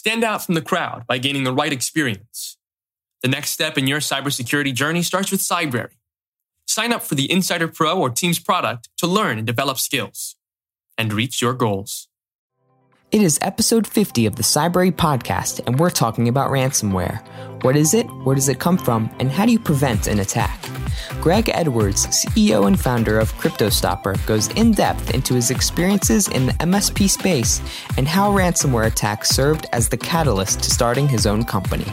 Stand out from the crowd by gaining the right experience. The next step in your cybersecurity journey starts with Cybrary. Sign up for the Insider Pro or Teams product to learn and develop skills and reach your goals. It is episode 50 of the Cybrary podcast, and we're talking about ransomware. What is it? Where does it come from? And how do you prevent an attack? Greg Edwards, CEO and founder of CryptoStopper, goes in depth into his experiences in the MSP space and how ransomware attacks served as the catalyst to starting his own company.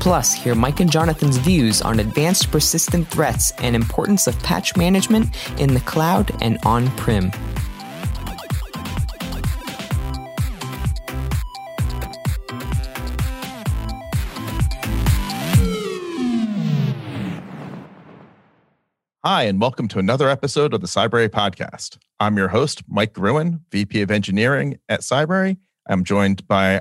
Plus, hear Mike and Jonathan's views on advanced persistent threats and importance of patch management in the cloud and on-prem. Hi, and welcome to another episode of the Cybrary podcast. I'm your host, Mike Gruen, VP of Engineering at Cybrary. I'm joined by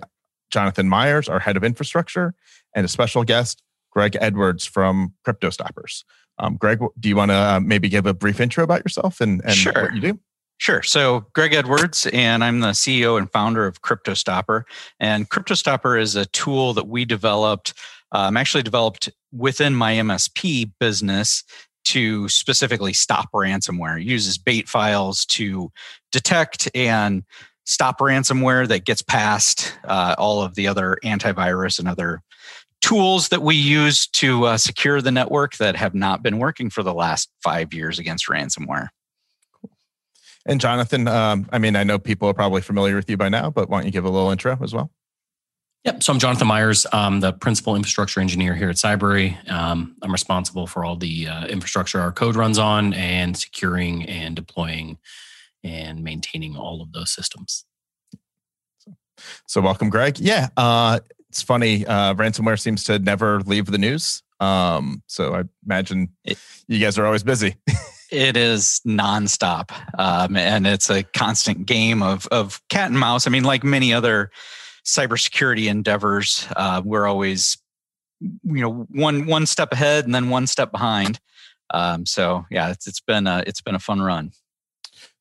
Jonathan Myers, our head of infrastructure, and a special guest, Greg Edwards from CryptoStoppers. Um, Greg, do you want to uh, maybe give a brief intro about yourself and, and sure. what you do? Sure. So, Greg Edwards, and I'm the CEO and founder of CryptoStopper. And CryptoStopper is a tool that we developed, um, actually developed within my MSP business to specifically stop ransomware. It uses bait files to detect and stop ransomware that gets past uh, all of the other antivirus and other tools that we use to uh, secure the network that have not been working for the last five years against ransomware. And Jonathan, um, I mean, I know people are probably familiar with you by now, but why don't you give a little intro as well? Yep. So I'm Jonathan Myers. I'm the principal infrastructure engineer here at Cybrary. Um, I'm responsible for all the uh, infrastructure our code runs on and securing and deploying and maintaining all of those systems. So, so welcome, Greg. Yeah. Uh, it's funny. Uh, ransomware seems to never leave the news. Um, so I imagine it, you guys are always busy. it is nonstop. Um, and it's a constant game of, of cat and mouse. I mean, like many other cybersecurity endeavors, uh, we're always you know one one step ahead and then one step behind. Um, so yeah, it's, it's been a, it's been a fun run.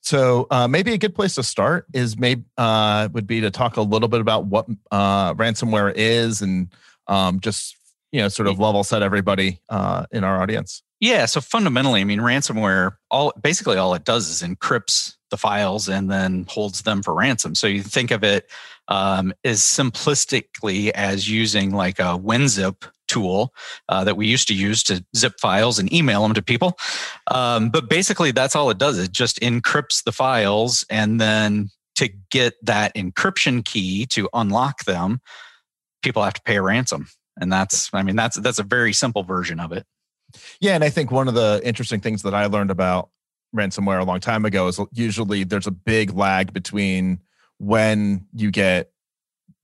So uh, maybe a good place to start is maybe uh, would be to talk a little bit about what uh, ransomware is and um, just you know sort of level set everybody uh, in our audience. Yeah. So fundamentally, I mean, ransomware all basically all it does is encrypts the files and then holds them for ransom. So you think of it um, as simplistically as using like a WinZip tool uh, that we used to use to zip files and email them to people. Um, but basically, that's all it does. It just encrypts the files and then to get that encryption key to unlock them, people have to pay a ransom. And that's, I mean, that's that's a very simple version of it. Yeah, and I think one of the interesting things that I learned about ransomware a long time ago is usually there's a big lag between when you get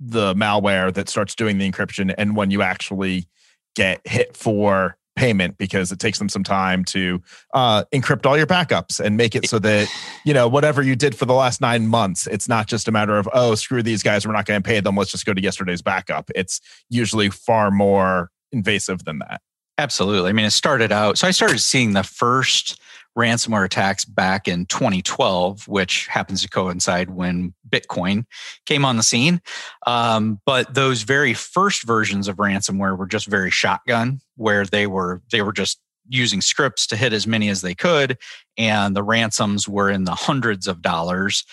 the malware that starts doing the encryption and when you actually get hit for payment because it takes them some time to uh, encrypt all your backups and make it so that you know whatever you did for the last nine months it's not just a matter of oh screw these guys we're not going to pay them let's just go to yesterday's backup. It's usually far more invasive than that. Absolutely. I mean it started out so i started seeing the first ransomware attacks back in 2012, which happens to coincide when Bitcoin came on the scene. Um, but those very first versions of ransomware were just very shotgun, where they were they were just using scripts to hit as many as they could, and the ransoms were in the hundreds of dollars.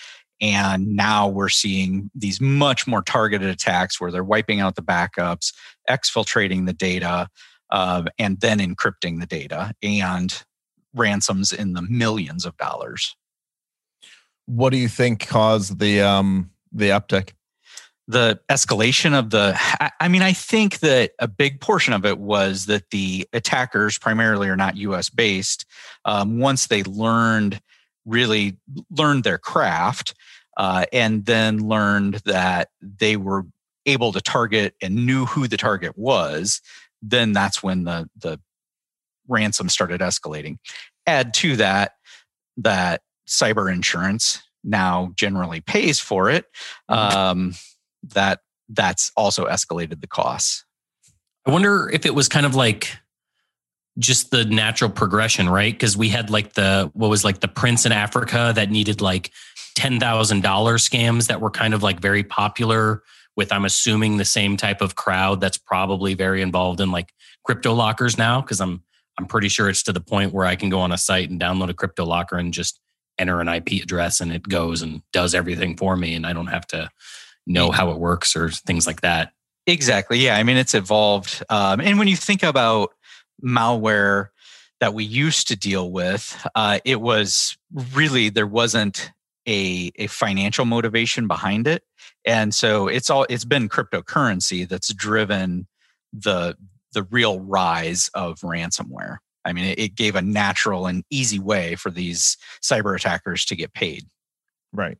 And now we're seeing these much more targeted attacks where they're wiping out the backups, exfiltrating the data, uh, and then encrypting the data. And ransoms in the millions of dollars. What do you think caused the um, the uptick? The escalation of the, I mean, I think that a big portion of it was that the attackers primarily are not US based. Um, once they learned, really learned their craft, uh, and then learned that they were able to target and knew who the target was, then that's when the the ransom started escalating. Add to that that cyber insurance now generally pays for it. Mm-hmm. Um, that that's also escalated the costs. I wonder if it was kind of like just the natural progression, right? Because we had like the what was like the prince in Africa that needed like ten thousand dollar scams that were kind of like very popular with I'm assuming the same type of crowd that's probably very involved in like crypto lockers now because I'm I'm pretty sure it's to the point where I can go on a site and download a crypto locker and just enter an IP address and it goes and does everything for me and I don't have to know how it works or things like that. Exactly. Yeah. I mean, it's evolved. Um, and when you think about malware that we used to deal with, uh, it was really there wasn't a, a financial motivation behind it, and so it's all it's been cryptocurrency that's driven the the real rise of ransomware. I mean, it, it gave a natural and easy way for these cyber attackers to get paid. Right.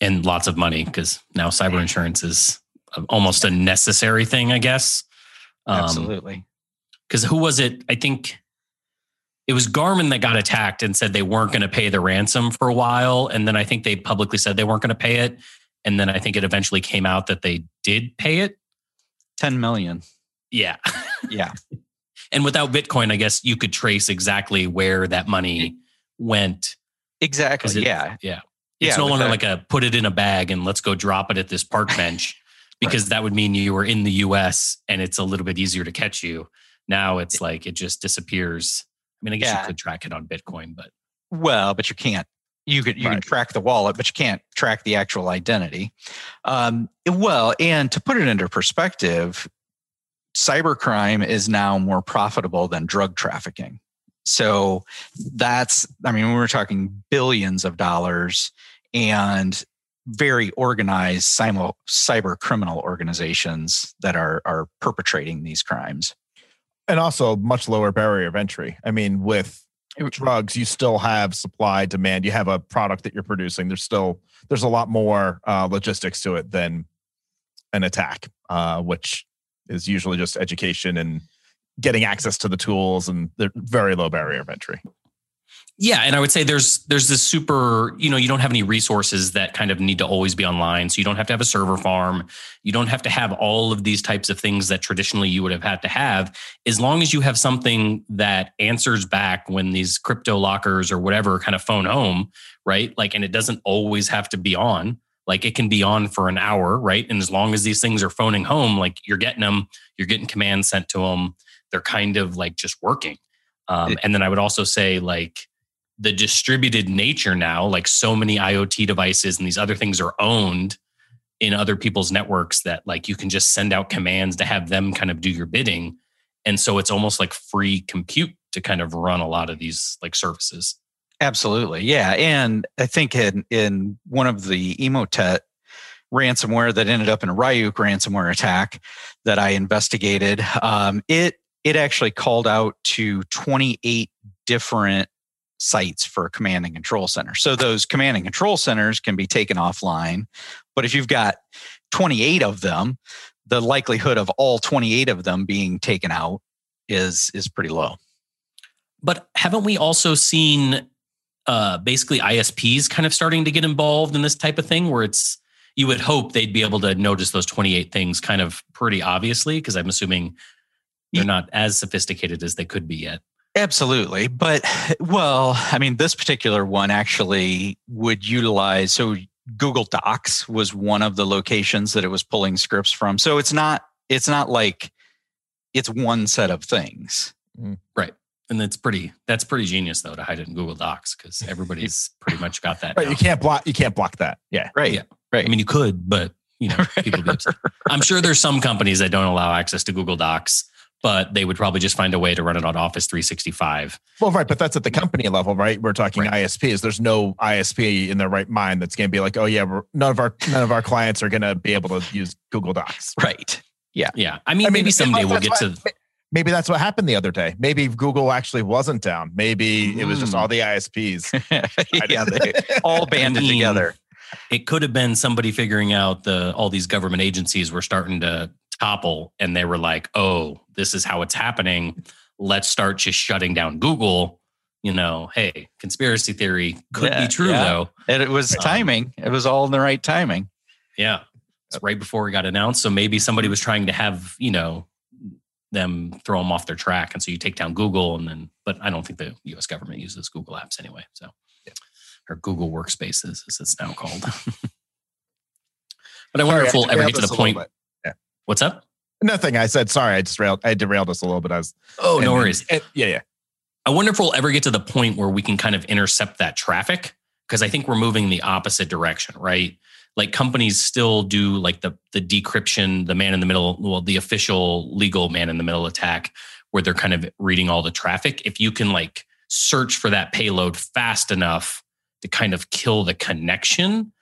And lots of money because now cyber insurance is almost a necessary thing, I guess. Um, Absolutely. Because who was it? I think it was Garmin that got attacked and said they weren't going to pay the ransom for a while. And then I think they publicly said they weren't going to pay it. And then I think it eventually came out that they did pay it. 10 million. Yeah. yeah. And without Bitcoin, I guess you could trace exactly where that money went. Exactly. It, yeah. Yeah. It's yeah, no longer that. like a put it in a bag and let's go drop it at this park bench because right. that would mean you were in the US and it's a little bit easier to catch you. Now it's like it just disappears. I mean, I guess yeah. you could track it on Bitcoin, but well, but you can't. You could you right. can track the wallet, but you can't track the actual identity. Um, well, and to put it into perspective, cybercrime is now more profitable than drug trafficking. So that's, I mean, we are talking billions of dollars and very organized cyber criminal organizations that are are perpetrating these crimes. And also much lower barrier of entry. I mean with drugs you still have supply demand. You have a product that you're producing. There's still there's a lot more uh, logistics to it than an attack uh, which is usually just education and getting access to the tools and the very low barrier of entry. Yeah, and I would say there's there's this super, you know, you don't have any resources that kind of need to always be online. So you don't have to have a server farm. You don't have to have all of these types of things that traditionally you would have had to have. As long as you have something that answers back when these crypto lockers or whatever kind of phone home, right? Like and it doesn't always have to be on. Like it can be on for an hour, right? And as long as these things are phoning home, like you're getting them, you're getting commands sent to them they're kind of like just working. Um, and then I would also say like the distributed nature now, like so many IoT devices and these other things are owned in other people's networks that like you can just send out commands to have them kind of do your bidding. And so it's almost like free compute to kind of run a lot of these like services. Absolutely. Yeah. And I think in, in one of the Emotet ransomware that ended up in a Ryuk ransomware attack that I investigated, um, it it actually called out to 28 different sites for command and control center. So those command and control centers can be taken offline. But if you've got 28 of them, the likelihood of all 28 of them being taken out is is pretty low. But haven't we also seen uh, basically ISPs kind of starting to get involved in this type of thing where it's you would hope they'd be able to notice those 28 things kind of pretty obviously because I'm assuming they're not as sophisticated as they could be yet. Absolutely. But, well, I mean, this particular one actually would utilize, so Google Docs was one of the locations that it was pulling scripts from. So it's not, it's not like it's one set of things. Mm. Right. And that's pretty, that's pretty genius though to hide it in Google Docs because everybody's pretty much got that. Right. You can't block, you can't block that. Yeah. Right. Yeah. Right. I mean, you could, but you know, people do. I'm sure there's some companies that don't allow access to Google Docs but they would probably just find a way to run it on Office 365. Well, right, but that's at the company level, right? We're talking right. ISPs. There's no ISP in their right mind that's going to be like, oh yeah, none of our none of our clients are going to be able to use Google Docs. Right. Yeah. Yeah. I mean, I mean maybe someday we'll get to. Maybe that's what happened the other day. Maybe Google actually wasn't down. Maybe mm. it was just all the ISPs. yeah, they all banded together. It could have been somebody figuring out the all these government agencies were starting to topple and they were like, oh, this is how it's happening. Let's start just shutting down Google. You know, hey, conspiracy theory could yeah, be true yeah. though. And it was um, timing. It was all in the right timing. Yeah. It's right before it got announced. So maybe somebody was trying to have, you know, them throw them off their track. And so you take down Google and then, but I don't think the US government uses Google apps anyway. So, yeah. or Google Workspaces as it's now called. But I wonder Sorry, if we'll ever get to the point. bit. What's up? Nothing. I said sorry. I just railed. I derailed us a little bit. I was. Oh, no worries. and- yeah, yeah. I wonder if we'll ever get to the point where we can kind of intercept that traffic because I think we're moving the opposite direction, right? Like companies still do like the the decryption, the man in the middle, well, the official legal man in the middle attack, where they're kind of reading all the traffic. If you can like search for that payload fast enough to kind of kill the connection.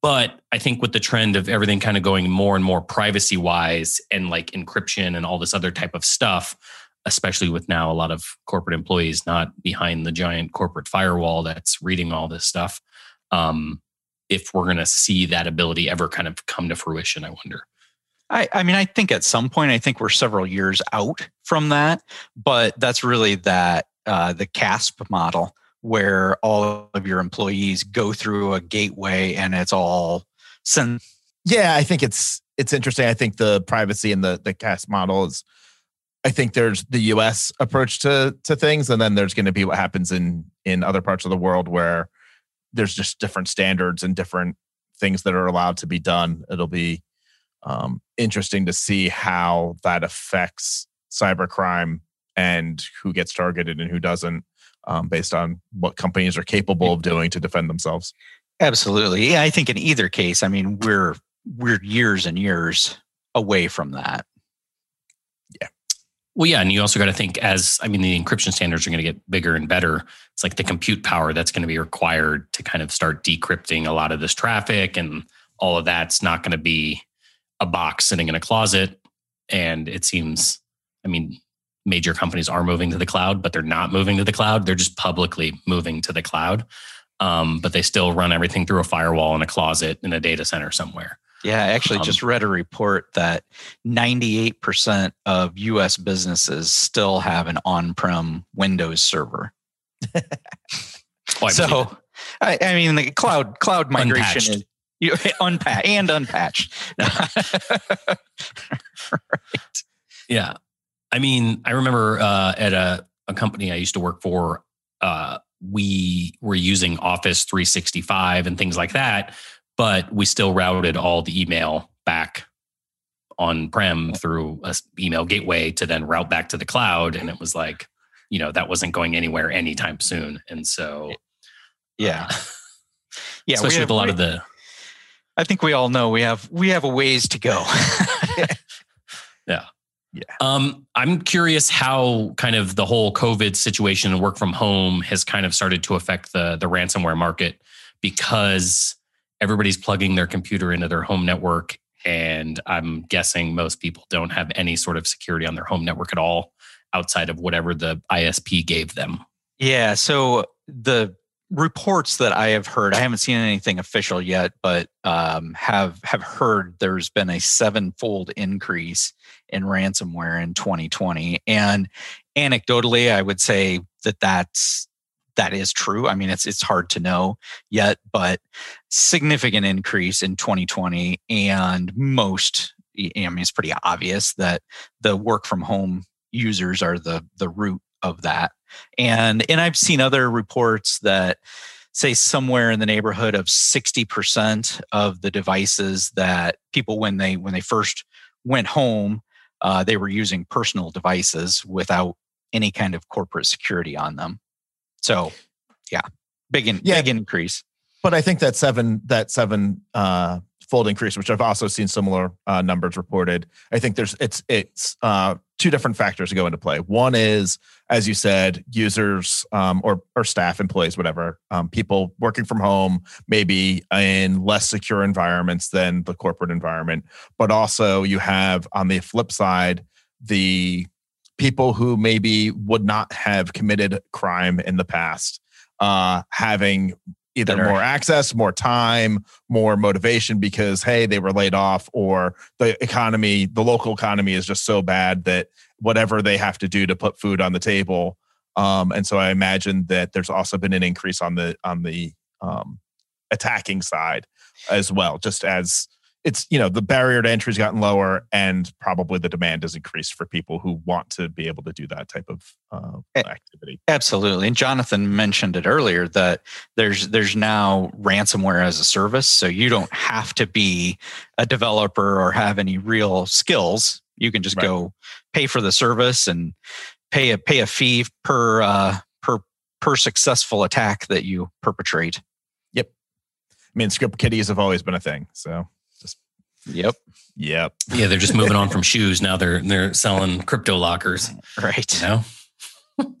But I think with the trend of everything kind of going more and more privacy wise and like encryption and all this other type of stuff, especially with now a lot of corporate employees not behind the giant corporate firewall that's reading all this stuff. Um, if we're going to see that ability ever kind of come to fruition, I wonder. I, I mean, I think at some point, I think we're several years out from that, but that's really that uh, the CASP model where all of your employees go through a gateway and it's all sent. Yeah, I think it's it's interesting. I think the privacy and the the cast model is. I think there's the U.S. approach to to things, and then there's going to be what happens in in other parts of the world where there's just different standards and different things that are allowed to be done. It'll be um, interesting to see how that affects cybercrime and who gets targeted and who doesn't, um, based on what companies are capable of doing to defend themselves. Absolutely. Yeah, I think in either case, I mean, we're we're years and years away from that. Well, yeah, and you also got to think as I mean, the encryption standards are going to get bigger and better. It's like the compute power that's going to be required to kind of start decrypting a lot of this traffic, and all of that's not going to be a box sitting in a closet. And it seems, I mean, major companies are moving to the cloud, but they're not moving to the cloud. They're just publicly moving to the cloud, um, but they still run everything through a firewall in a closet in a data center somewhere. Yeah, I actually Um, just read a report that 98% of US businesses still have an on prem Windows server. Oh, I believe it. so, I, I mean, the cloud cloud migration is you, unpatched and unpatched. Yeah. I mean, I remember uh, at a, a company I used to work for, uh, we were using Office 365 and things like that, but we still routed all the email back on prem through a email gateway to then route back to the cloud. And it was like, you know, that wasn't going anywhere anytime soon. And so, yeah, uh, yeah. especially we with a lot we- of the, I think we all know we have we have a ways to go. Yeah. Yeah. Um, I'm curious how kind of the whole COVID situation and work from home has kind of started to affect the the ransomware market because everybody's plugging their computer into their home network, and I'm guessing most people don't have any sort of security on their home network at all outside of whatever the ISP gave them. Yeah. So the reports that I have heard, I haven't seen anything official yet, but um, have have heard there's been a sevenfold increase in ransomware in 2020, and anecdotally, I would say that that's that is true. I mean, it's it's hard to know yet, but significant increase in 2020, and most. I mean, it's pretty obvious that the work from home users are the the root of that and and i've seen other reports that say somewhere in the neighborhood of 60% of the devices that people when they when they first went home uh, they were using personal devices without any kind of corporate security on them so yeah big in, Yeah. big increase but I think that seven that seven uh, fold increase, which I've also seen similar uh, numbers reported. I think there's it's it's uh, two different factors to go into play. One is, as you said, users um, or or staff, employees, whatever, um, people working from home, maybe in less secure environments than the corporate environment. But also, you have on the flip side the people who maybe would not have committed crime in the past uh, having either more access, more time, more motivation because hey, they were laid off, or the economy, the local economy is just so bad that whatever they have to do to put food on the table. Um, and so I imagine that there's also been an increase on the on the um, attacking side as well, just as it's you know the barrier to entry's gotten lower and probably the demand has increased for people who want to be able to do that type of uh, activity. absolutely and jonathan mentioned it earlier that there's there's now ransomware as a service so you don't have to be a developer or have any real skills. You can just right. go pay for the service and pay a pay a fee per uh, per per successful attack that you perpetrate. Yep. I mean script kiddies have always been a thing so Yep. Yep. Yeah, they're just moving on from shoes. Now they're they're selling crypto lockers. Right. You know?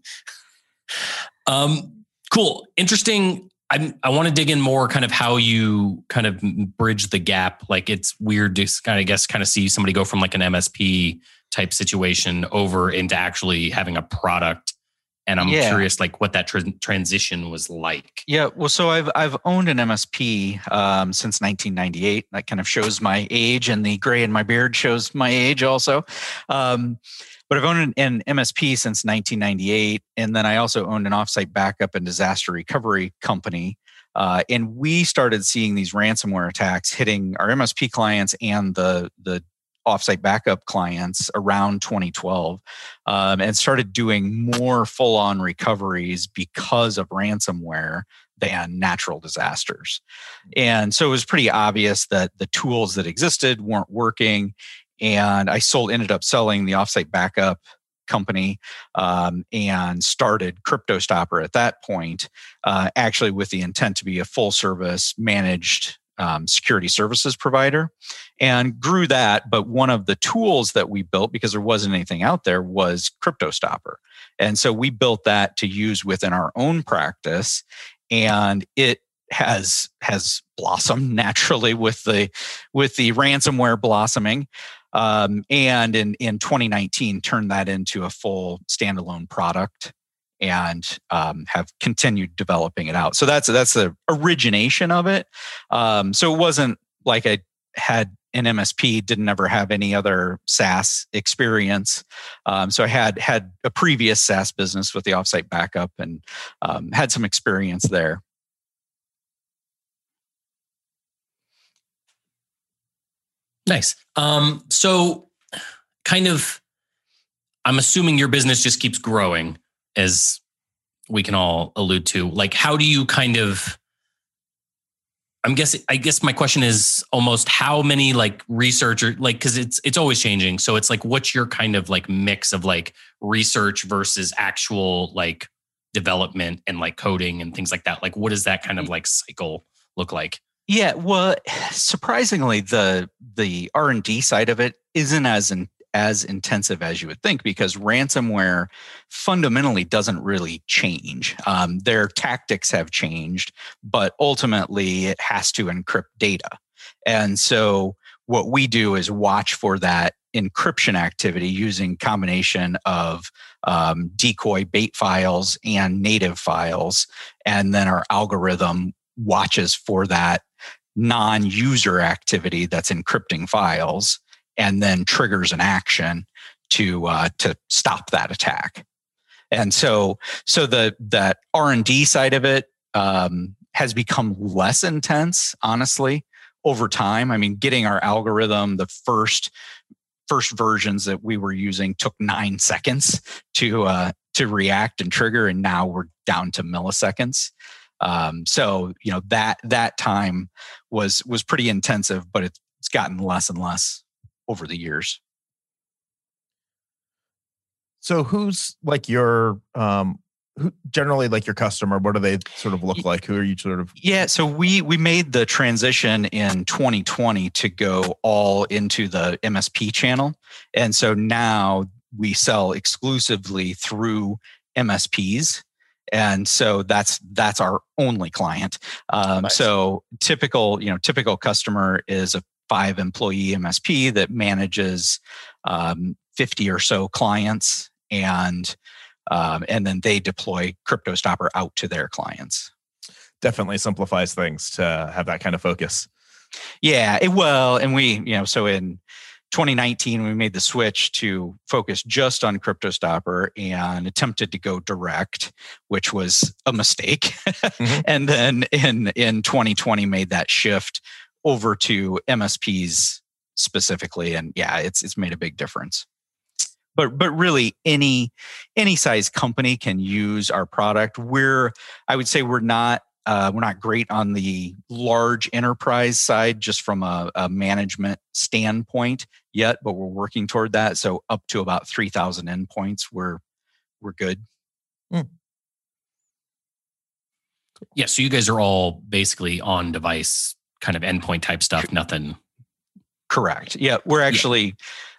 um, cool. Interesting. I I want to dig in more kind of how you kind of bridge the gap. Like it's weird to kind of I guess kind of see somebody go from like an MSP type situation over into actually having a product and I'm yeah. curious like what that tra- transition was like. Yeah, well, so I've I've owned an MSP um, since 1998. That kind of shows my age, and the gray in my beard shows my age also. Um, but I've owned an, an, MSP since 1998, and then I also owned an offsite backup and disaster recovery company. Uh, and we started seeing these ransomware attacks hitting our MSP clients and the the offsite backup clients around 2012 um, and started doing more full on recoveries because of ransomware than natural disasters. And so it was pretty obvious that the tools that existed weren't working. And I sold, ended up selling the offsite backup company um, and started CryptoStopper at that point, uh, actually with the intent to be a full service managed um, security services provider and grew that. But one of the tools that we built, because there wasn't anything out there, was CryptoStopper. And so we built that to use within our own practice. And it has has blossomed naturally with the with the ransomware blossoming um, and in in 2019 turned that into a full standalone product and um, have continued developing it out. So that's that's the origination of it. Um, so it wasn't like I had an MSP, didn't ever have any other SaaS experience. Um, so I had had a previous SaaS business with the offsite backup and um, had some experience there. Nice. Um, so, kind of, I'm assuming your business just keeps growing as we can all allude to like how do you kind of i'm guessing i guess my question is almost how many like researcher like because it's it's always changing. So it's like what's your kind of like mix of like research versus actual like development and like coding and things like that? Like what does that kind of mm. like cycle look like? Yeah well surprisingly the the r&d side of it isn't as in, as intensive as you would think because ransomware fundamentally doesn't really change. Um, their tactics have changed, but ultimately it has to encrypt data. And so what we do is watch for that encryption activity using combination of um, decoy bait files and native files and then our algorithm watches for that non-user activity that's encrypting files and then triggers an action to uh, to stop that attack. And so so the that R and D side of it um, has become less intense, honestly, over time. I mean, getting our algorithm, the first first versions that we were using took nine seconds to uh, to react and trigger, and now we're down to milliseconds. Um, so you know that that time was was pretty intensive, but it's, it's gotten less and less over the years. So who's like your um who generally like your customer what do they sort of look like who are you sort of yeah so we we made the transition in 2020 to go all into the msp channel and so now we sell exclusively through msps and so that's that's our only client um, nice. so typical you know typical customer is a five employee MSP that manages um, 50 or so clients and um, and then they deploy CryptoStopper out to their clients. Definitely simplifies things to have that kind of focus. Yeah, it will. And we, you know, so in 2019, we made the switch to focus just on CryptoStopper and attempted to go direct, which was a mistake. Mm-hmm. and then in in 2020, made that shift over to MSPs specifically, and yeah, it's it's made a big difference. But but really, any any size company can use our product. We're I would say we're not uh, we're not great on the large enterprise side, just from a, a, management standpoint yet, but we're working toward that. So up to about three thousand endpoints, we're we're good. Mm. Yeah, so you guys are all basically on device kind of endpoint type stuff. Nothing. Correct. Yeah, we're actually yeah.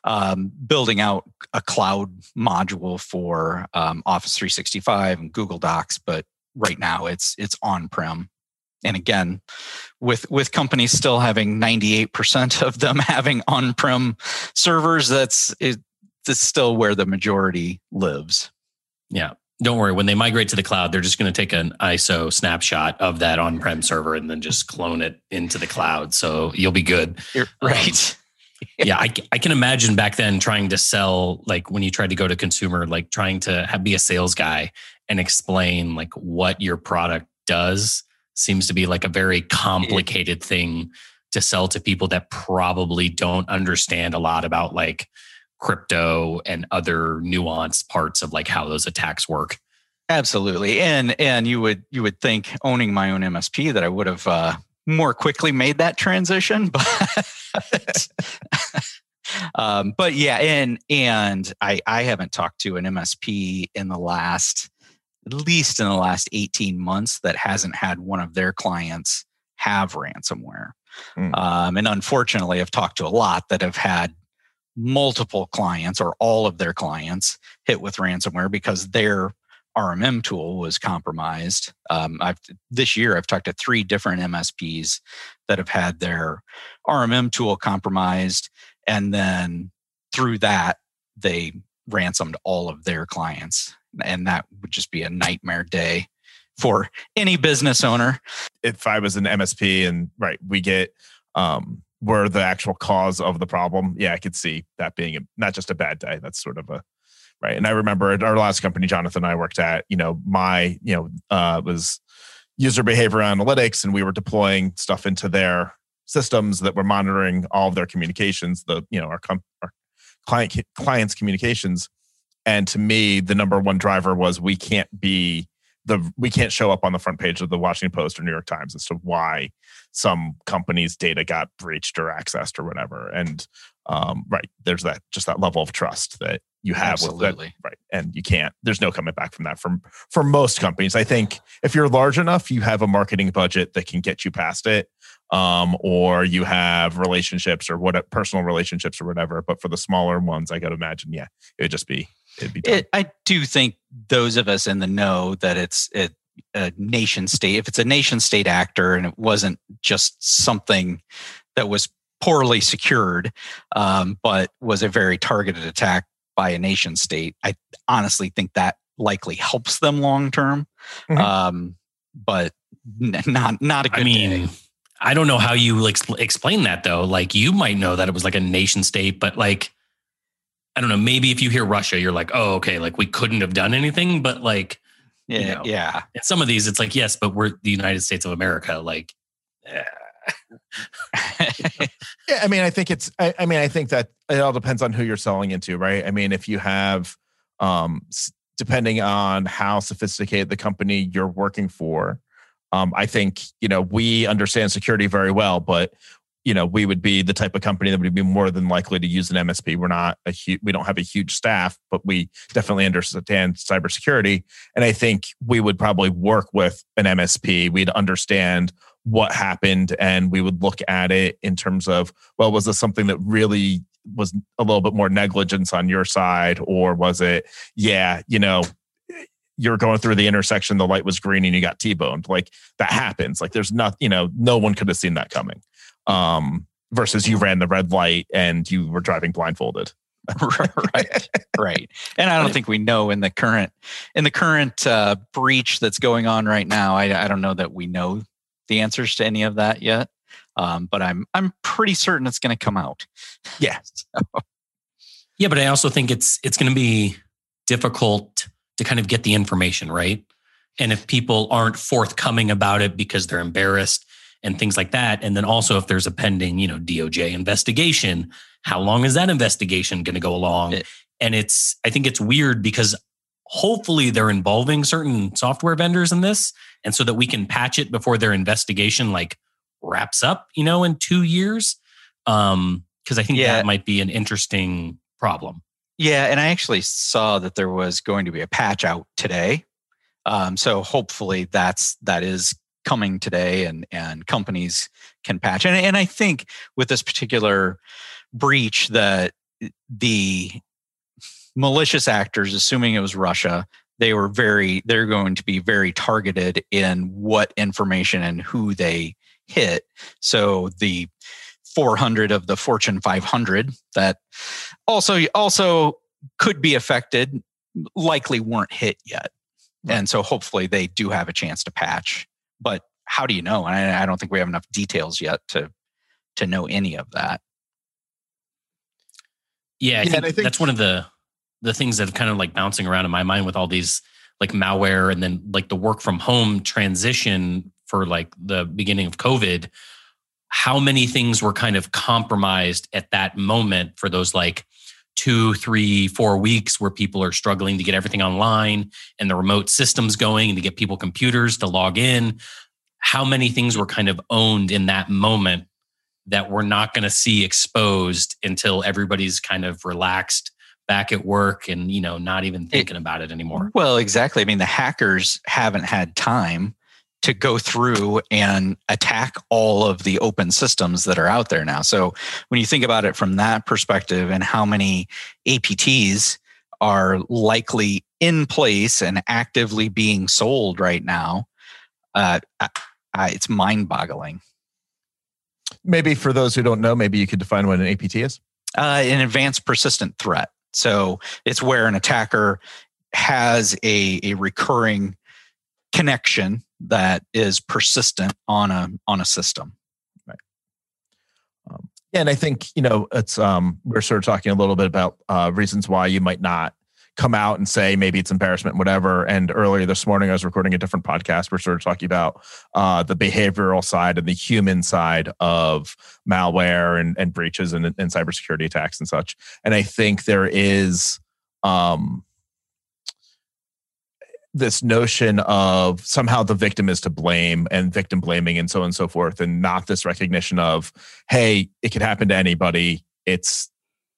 Um, building out a cloud module for um, Office 365 and Google Docs, but right now it's it's on-prem and again with with companies still having 98% of them having on-prem servers that's it, that's still where the majority lives yeah don't worry when they migrate to the cloud they're just going to take an iso snapshot of that on-prem server and then just clone it into the cloud so you'll be good. You're right? um, yeah I, I can imagine back then trying to sell like when you tried to go to consumer like trying to have, be a sales guy and explain like what your product does seems to be like a very complicated thing to sell to people that probably don't understand a lot about like crypto and other nuanced parts of like how those attacks work absolutely and and you would you would think owning my own msp that i would have uh, more quickly made that transition but um, but yeah and and i i haven't talked to an msp in the last at least in the last 18 months that hasn't had one of their clients have ransomware. Mm. Um, and unfortunately, I've talked to a lot that have had multiple clients or all of their clients hit with ransomware because their RMM tool was compromised. Um, I've this year I've talked to three different MSPs that have had their RMM tool compromised, and then through that they ransomed all of their clients and that would just be a nightmare day for any business owner. If I was an MSP and right, we get um we're the actual cause of the problem. Yeah, I could see that being a, not just a bad day. That's sort of a right. And I remember at our last company, Jonathan and I worked at, you know, my, you know, uh was user behavior analytics, and we were deploying stuff into their systems that were monitoring all of their communications, the, you know, our, com- our client clients communications and to me, the number one driver was we can't be the we can't show up on the front page of the Washington Post or New York Times as to why some company's data got breached or accessed or whatever. And um, right, there's that just that level of trust that you have Absolutely. with that, right? And you can't. There's no coming back from that. From for most companies, I think if you're large enough, you have a marketing budget that can get you past it, um, or you have relationships or what personal relationships or whatever. But for the smaller ones, I could imagine, yeah, it would just be it'd be. It, I do think those of us in the know that it's it, a nation state. If it's a nation state actor and it wasn't just something that was poorly secured, um, but was a very targeted attack by a nation state, I honestly think that likely helps them long term. Mm-hmm. Um, but n- not not a good I mean, day. I don't know how you ex- explain that though. Like you might know that it was like a nation state, but like I don't know, maybe if you hear Russia, you're like, oh, okay, like we couldn't have done anything, but like, yeah, you know, yeah. In some of these, it's like, yes, but we're the United States of America. Like, yeah. yeah, I mean, I think it's. I, I, mean, I think that it all depends on who you're selling into, right? I mean, if you have, um, depending on how sophisticated the company you're working for, um, I think you know we understand security very well, but you know, we would be the type of company that would be more than likely to use an MSP. We're not a huge, we don't have a huge staff, but we definitely understand cybersecurity. And I think we would probably work with an MSP. We'd understand what happened and we would look at it in terms of, well, was this something that really was a little bit more negligence on your side? Or was it, yeah, you know, you're going through the intersection, the light was green and you got T-boned. Like that happens. Like there's not, you know, no one could have seen that coming um, versus you ran the red light and you were driving blindfolded. right, right. And I don't think we know in the current in the current uh, breach that's going on right now. I, I don't know that we know the answers to any of that yet. Um, but I'm I'm pretty certain it's going to come out. Yeah. So. Yeah, but I also think it's it's going to be difficult to kind of get the information right. And if people aren't forthcoming about it because they're embarrassed, and things like that. And then also if there's a pending, you know, DOJ investigation, how long is that investigation going to go along? It, and it's, I think it's weird because hopefully they're involving certain software vendors in this. And so that we can patch it before their investigation like wraps up, you know, in two years. Um, cause I think yeah. that might be an interesting problem. Yeah. And I actually saw that there was going to be a patch out today. Um, so hopefully that's, that is coming today and and companies can patch. And, and i think with this particular breach that the malicious actors assuming it was russia they were very they're going to be very targeted in what information and who they hit. So the 400 of the fortune 500 that also also could be affected likely weren't hit yet. Right. and so hopefully they do have a chance to patch but how do you know? And I, I don't think we have enough details yet to to know any of that. Yeah, I, yeah, think, I think that's one of the the things that are kind of like bouncing around in my mind with all these like malware and then like the work from home transition for like the beginning of COVID. How many things were kind of compromised at that moment for those like two, three, four weeks where people are struggling to get everything online and the remote systems going and to get people computers to log in. How many things were kind of owned in that moment that we're not going to see exposed until everybody's kind of relaxed back at work and you know not even thinking it, about it anymore well exactly i mean the hackers haven't had time to go through and attack all of the open systems that are out there now. So when you think about it from that perspective and how many APTs are likely in place and actively being sold right now, uh, I, I, it's mind boggling. Maybe for those who don't know, maybe you could define what an APT is. Uh, an advanced persistent threat. So it's where an attacker has a, a recurring connection that is persistent on a on a system. Right. Um, and I think you know it's um, we're sort of talking a little bit about uh, reasons why you might not come out and say maybe it's embarrassment, whatever. And earlier this morning, I was recording a different podcast. We're sort of talking about uh, the behavioral side and the human side of malware and, and breaches and, and cybersecurity attacks and such. And I think there is um, this notion of somehow the victim is to blame and victim blaming and so on and so forth, and not this recognition of, hey, it could happen to anybody. It's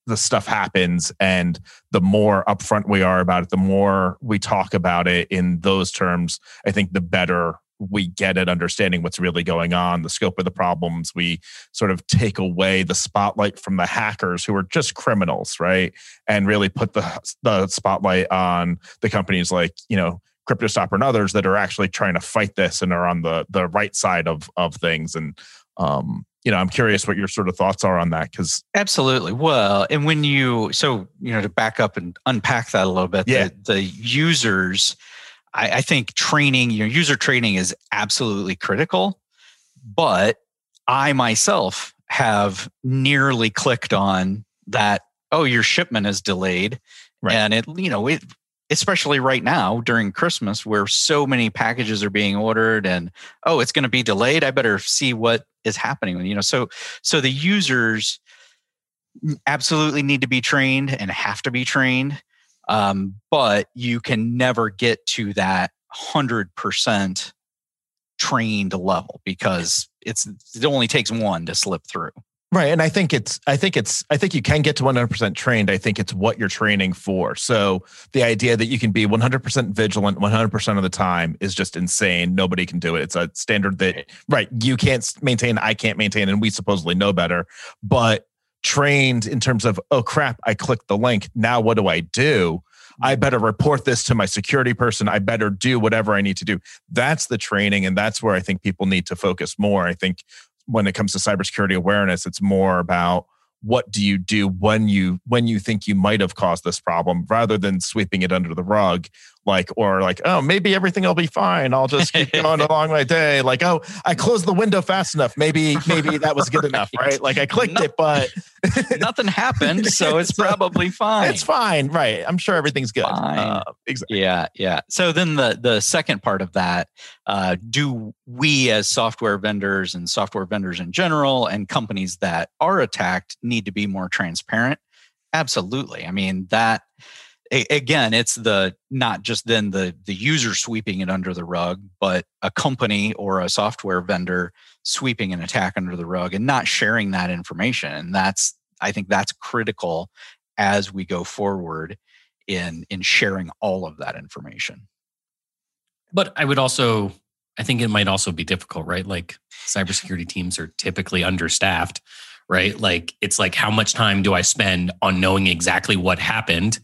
the stuff happens. And the more upfront we are about it, the more we talk about it in those terms, I think the better we get at understanding what's really going on, the scope of the problems. We sort of take away the spotlight from the hackers who are just criminals, right? And really put the the spotlight on the companies like you know CryptoStopper and others that are actually trying to fight this and are on the the right side of of things. And um, you know, I'm curious what your sort of thoughts are on that because absolutely. Well, and when you so you know to back up and unpack that a little bit, yeah. the, the users I, I think training, your user training is absolutely critical. But I myself have nearly clicked on that, oh, your shipment is delayed. Right. And it, you know, it especially right now during Christmas where so many packages are being ordered and oh, it's going to be delayed. I better see what is happening. You know, so so the users absolutely need to be trained and have to be trained. Um, but you can never get to that 100% trained level because it's it only takes one to slip through. Right. And I think it's, I think it's, I think you can get to 100% trained. I think it's what you're training for. So the idea that you can be 100% vigilant 100% of the time is just insane. Nobody can do it. It's a standard that, right, you can't maintain, I can't maintain, and we supposedly know better. But trained in terms of, oh crap, I clicked the link. Now what do I do? I better report this to my security person. I better do whatever I need to do. That's the training. And that's where I think people need to focus more. I think when it comes to cybersecurity awareness, it's more about what do you do when you when you think you might have caused this problem rather than sweeping it under the rug like or like oh maybe everything will be fine i'll just keep going along my day like oh i closed the window fast enough maybe maybe that was good enough right like i clicked No- it but Nothing happened, so it's So, probably fine. it's fine right i'm sure everything's good uh, exactly Yeah, yeah. So then the the second part of that, uh, do we as software vendors and software vendors in general and companies that are attacked need to be more transparent? Absolutely. I mean that a- again, it's the not just then the the user sweeping it under the rug, but a company or a software vendor sweeping an attack under the rug and not sharing that information. And that's I think that's critical as we go forward in in sharing all of that information. But I would also, I think it might also be difficult, right? Like cybersecurity teams are typically understaffed, right? Like it's like how much time do I spend on knowing exactly what happened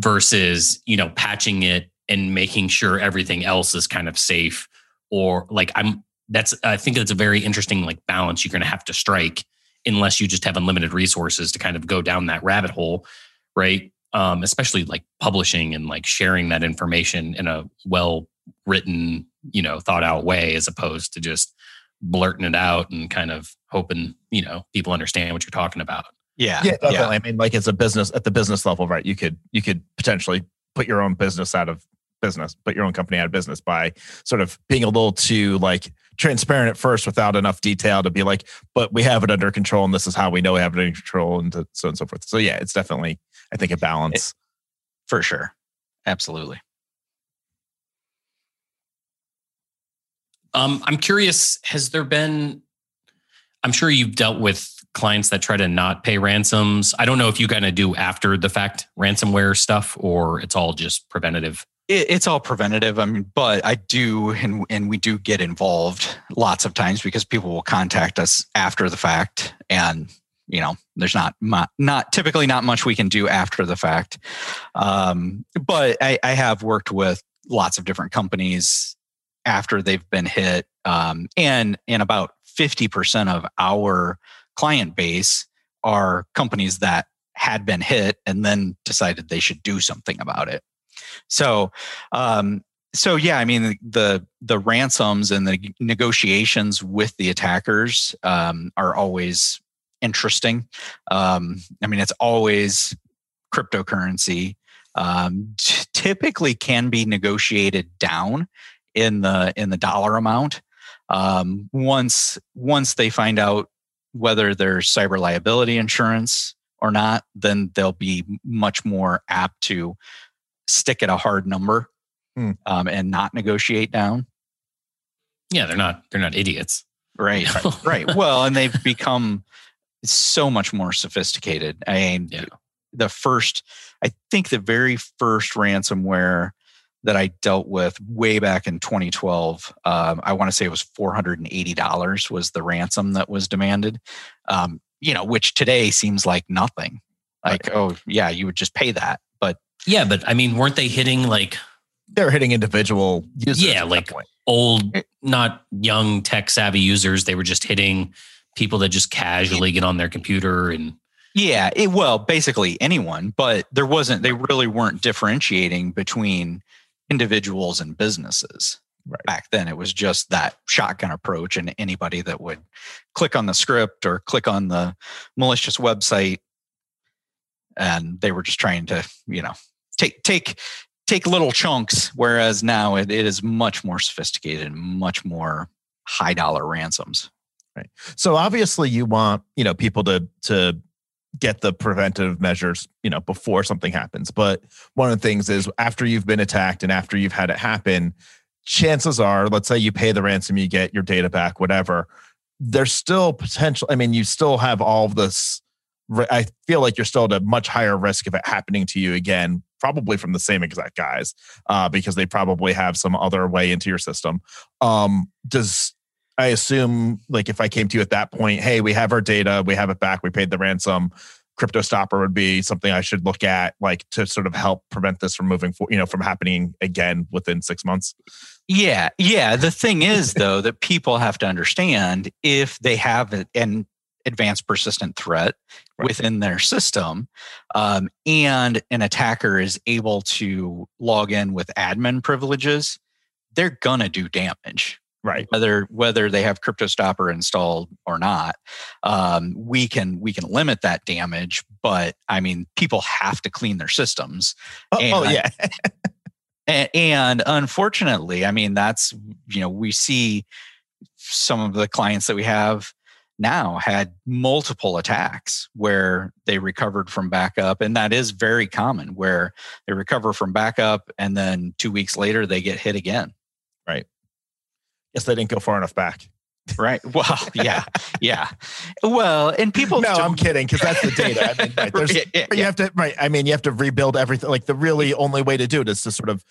versus, you know, patching it and making sure everything else is kind of safe or like I'm that's I think that's a very interesting like balance you're going to have to strike unless you just have unlimited resources to kind of go down that rabbit hole, right? Um, especially like publishing and like sharing that information in a well written, you know, thought out way as opposed to just blurting it out and kind of hoping, you know, people understand what you're talking about. Yeah, yeah definitely. I mean like it's a business at the business level right you could you could potentially put your own business out of business put your own company out of business by sort of being a little too like transparent at first without enough detail to be like but we have it under control and this is how we know we have it under control and so on and so forth. So yeah it's definitely i think a balance. for sure, absolutely. Um, I'm curious, has there been, I'm sure you've dealt with clients that try to not pay ransoms. I don't know if you kind of do after the fact ransomware stuff or it's all just preventative. It, it's all preventative. I mean, but I do, and and we do get involved lots of times because people will contact us after the fact, and you know, there's not not typically not much we can do after the fact. Um, but I, I have worked with lots of different companies after they've been hit, um, and and about fifty percent of our client base are companies that had been hit and then decided they should do something about it. So, um, so yeah, I mean the the ransoms and the negotiations with the attackers um, are always interesting. Um, I mean, it's always cryptocurrency. Um, t- typically, can be negotiated down in the in the dollar amount um, once once they find out whether there's cyber liability insurance or not. Then they'll be much more apt to stick at a hard number Hmm. um, and not negotiate down. Yeah, they're not, they're not idiots. Right. right. Well, and they've become so much more sophisticated. I mean, Yeah. the first, I think the very first ransomware that I dealt with way back in 2012, um, I want to say it was $480 was the ransom that was demanded, um, you know, which today seems like nothing. Like, oh, yeah, you would just pay that. But Yeah, but I mean, weren't they hitting like they're hitting individual users Yeah, at that like- point. old, Eh. not young tech savvy users? They were just hitting people that just casually get on their computer and Yeah, it, well, basically anyone, but there wasn't. They really weren't differentiating between individuals and businesses Right. back then. It was just that shotgun approach, and anybody that would click on the script or click on the malicious website, and they were just trying to, you know, take take take little chunks. Whereas now it, it is much more sophisticated, and much more high dollar ransoms. Right. So obviously you want, you know, people to to get the preventive measures, you know, before something happens. But one of the things is after you've been attacked and after you've had it happen, chances are, let's say you pay the ransom, you get your data back, whatever, there's still potential. I mean, you still have all this. I feel like you're still at a much higher risk of it happening to you again, probably from the same exact guys, uh, because they probably have some other way into your system. Um, does I assume like if I came to you at that point, hey, we have our data, we have it back, we paid the ransom. CryptoStopper would be something I should look at, like to sort of help prevent this from moving, for, you know, from happening again within six months. Yeah, yeah. The thing is, though, that people have to understand if they have an advanced persistent threat right. within their system um, and an attacker is able to log in with admin privileges they're gonna do damage right. whether whether they have CryptoStopper installed or not um, we can we can limit that damage but i mean people have to clean their systems oh, and, oh yeah. And, and unfortunately i mean that's you know we see some of the clients that we have now had multiple attacks where they recovered from backup and that is very common where they recover from backup and then 2 weeks later they get hit again. Right guess they didn't go far enough back. Right. Well yeah. Yeah. Well and people no i'm kidding because that's the data. I mean right, there's, yeah, yeah, you have to right i mean you have to rebuild everything like the really only way to do it is to sort of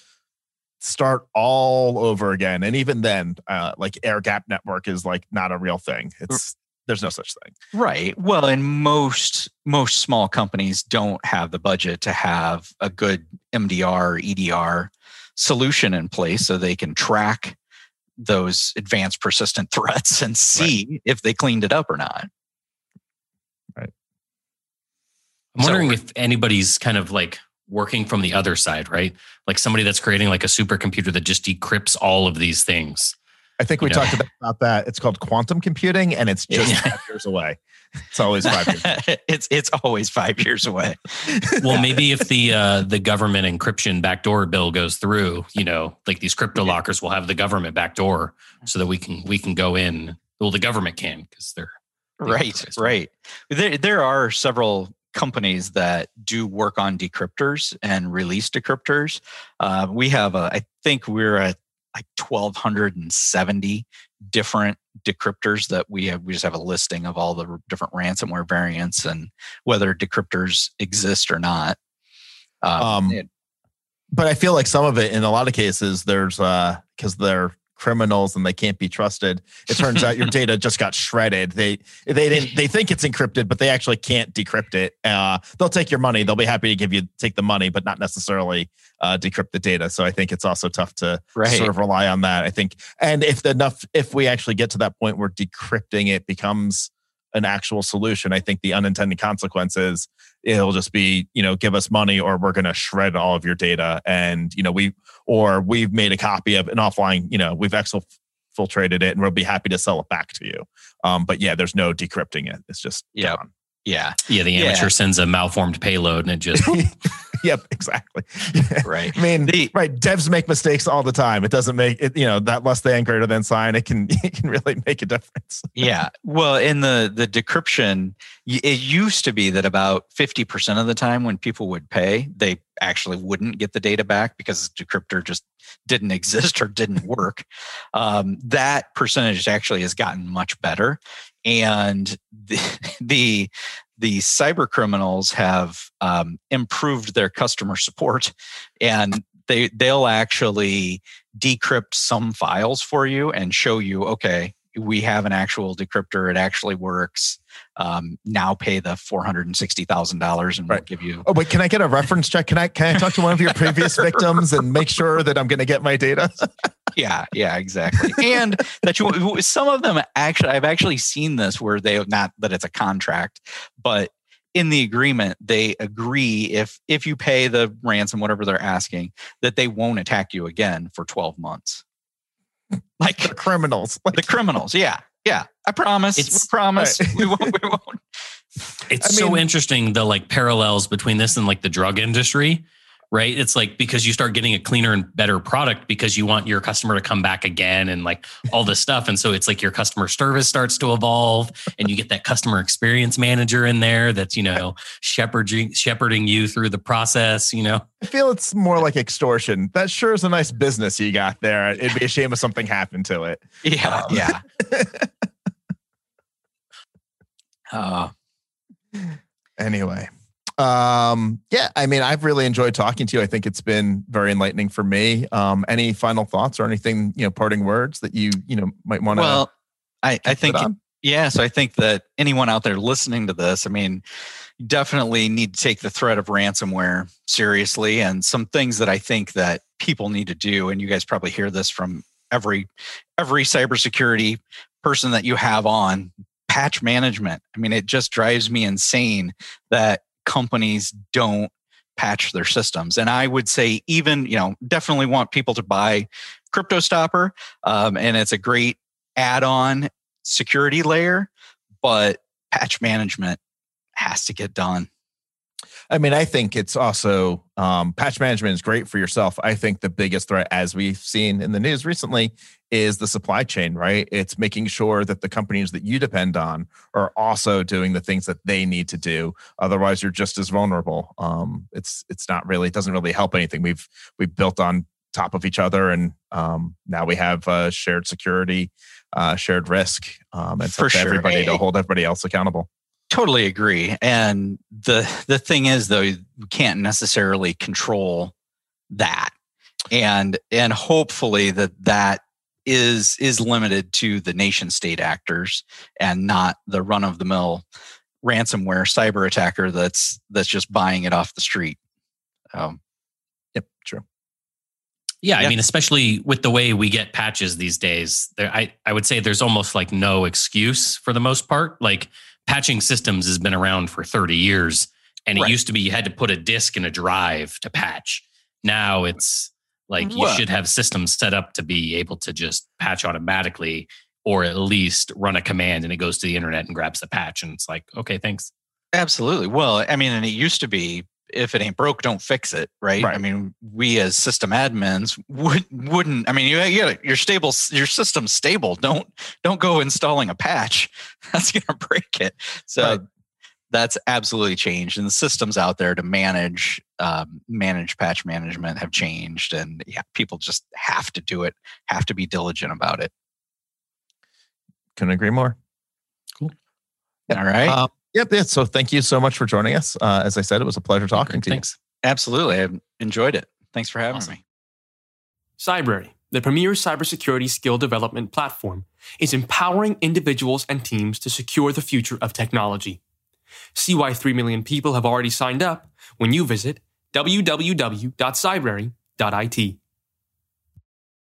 start all over again and even then uh, like air gap network is like not a real thing. It's there's no such thing. Right. Well and most most small companies don't have the budget to have a good mdr edr solution in place so they can track those advanced persistent threats and see right. if they cleaned it up or not right i'm wondering if anybody's kind of like working from the other side right like somebody that's creating like a supercomputer that just decrypts all of these things I think we talked about that. It's called quantum computing, and it's just yeah. five years away. It's always five years. it's it's always five years away. well, maybe if the uh, the government encryption backdoor bill goes through, you know, like these crypto lockers will have the government backdoor, so that we can we can go in. Well, the government can because they're right, right. There there are several companies that do work on decryptors and release decryptors. Uh, we have a, I think we're at like 1270 different decryptors that we have we just have a listing of all the different ransomware variants and whether decryptors exist or not. Um, um it, but i feel like some of it in a lot of cases there's uh because they're criminals and they can't be trusted. It turns out your data just got shredded. They they didn't they think it's encrypted, but they actually can't decrypt it. Uh, they'll take your money. They'll be happy to give you take the money, but not necessarily uh, decrypt the data. So I think it's also tough to right. sort of rely on that. I think, and if enough, if we actually get to that point where decrypting it becomes an actual solution, I think the unintended consequences it'll just be you know give us money or we're going to shred all of your data and you know we or we've made a copy of an offline you know we've exfiltrated it and we'll be happy to sell it back to you. Um, but yeah there's no decrypting it. It's just yeah yeah. Yeah the amateur yeah. sends a malformed payload and it just yep, exactly. Right. I mean, the, right. Devs make mistakes all the time. It doesn't make it, you know, that less than greater than sign. It can, it can really make a difference. yeah. Well, in the, the decryption, it used to be that about 50% of the time when people would pay, they actually wouldn't get the data back because the decryptor just didn't exist or didn't work. Um, that percentage actually has gotten much better. And the, the the cyber criminals have um, improved their customer support and they they'll actually decrypt some files for you and show you okay we have an actual decryptor it actually works um, now pay the four hundred and sixty thousand dollars, and right. we'll give you. Oh wait, can I get a reference check? Can I can I talk to one of your previous victims and make sure that I'm going to get my data? Yeah, yeah, exactly. And that you some of them actually, I've actually seen this where they not that it's a contract, but in the agreement they agree if if you pay the ransom whatever they're asking that they won't attack you again for 12 months like the criminals like, the criminals yeah yeah, I promise. It's, we promise. Right. we won't. We won't. It's I mean, so interesting the like parallels between this and like the drug industry right? It's like because you start getting a cleaner and better product because you want your customer to come back again and like all this stuff. And so it's like your customer service starts to evolve and you get that customer experience manager in there that's, you know, shepherding shepherding you through the process, you know. I feel it's more like extortion. That sure is a nice business you got there. It'd be a shame if something happened to it. Yeah. Um, yeah. uh, anyway um, yeah, I mean, I've really enjoyed talking to you. I think it's been very enlightening for me. Um, any final thoughts or anything, you know, parting words that you, you know, might want to. Well, I, I think, yeah. So I think that anyone out there listening to this, I mean, definitely need to take the threat of ransomware seriously and some things that I think that people need to do. And you guys probably hear this from every, every cybersecurity person that you have on patch management. I mean, it just drives me insane that companies don't patch their systems. And I would say, even, you know, definitely want people to buy CryptoStopper. Um, and it's a great add on security layer, but patch management has to get done. I mean, I think it's also um, patch management is great for yourself. I think the biggest threat, as we've seen in the news recently, is the supply chain, right? It's making sure that the companies that you depend on are also doing the things that they need to do. Otherwise, you're just as vulnerable. Um, it's it's not really it doesn't really help anything. We've we've built on top of each other, and um, now we have uh, shared security, uh, shared risk, um, and for sure. everybody to hold everybody else accountable. Totally agree. And the the thing is though, you can't necessarily control that. And and hopefully that that is is limited to the nation state actors and not the run of the mill ransomware cyber attacker that's that's just buying it off the street. Um, Yep, true. Yeah, Yeah. I mean, especially with the way we get patches these days, there, I, I would say there's almost like no excuse for the most part. Like patching systems has been around for 30 years, and it Right. used to be you had to put a disk in a drive to patch. Now it's like you What? should have systems set up to be able to just patch automatically, or at least run a command and it goes to the internet and grabs the patch, and it's like, okay, thanks. Absolutely. Well, I mean, and it used to be if it ain't broke, don't fix it, right? I mean, we as system admins would wouldn't. I mean, you, you gotta, your stable, your system's stable. Don't don't go installing a patch. That's gonna break it. So Right. that's absolutely changed, and the systems out there to manage um, manage patch management have changed, and yeah, people just have to do it. Have to be diligent about it. Couldn't agree more. Cool. All right. Um, yep. Yeah. So thank you so much for joining us. Uh, as I said, it was a pleasure talking to you. Thanks. Absolutely. I enjoyed it. Thanks for having Awesome. me. Cybrary, the premier cybersecurity skill development platform, is empowering individuals and teams to secure the future of technology. See why 3 million people have already signed up when you visit www.cybrary.it.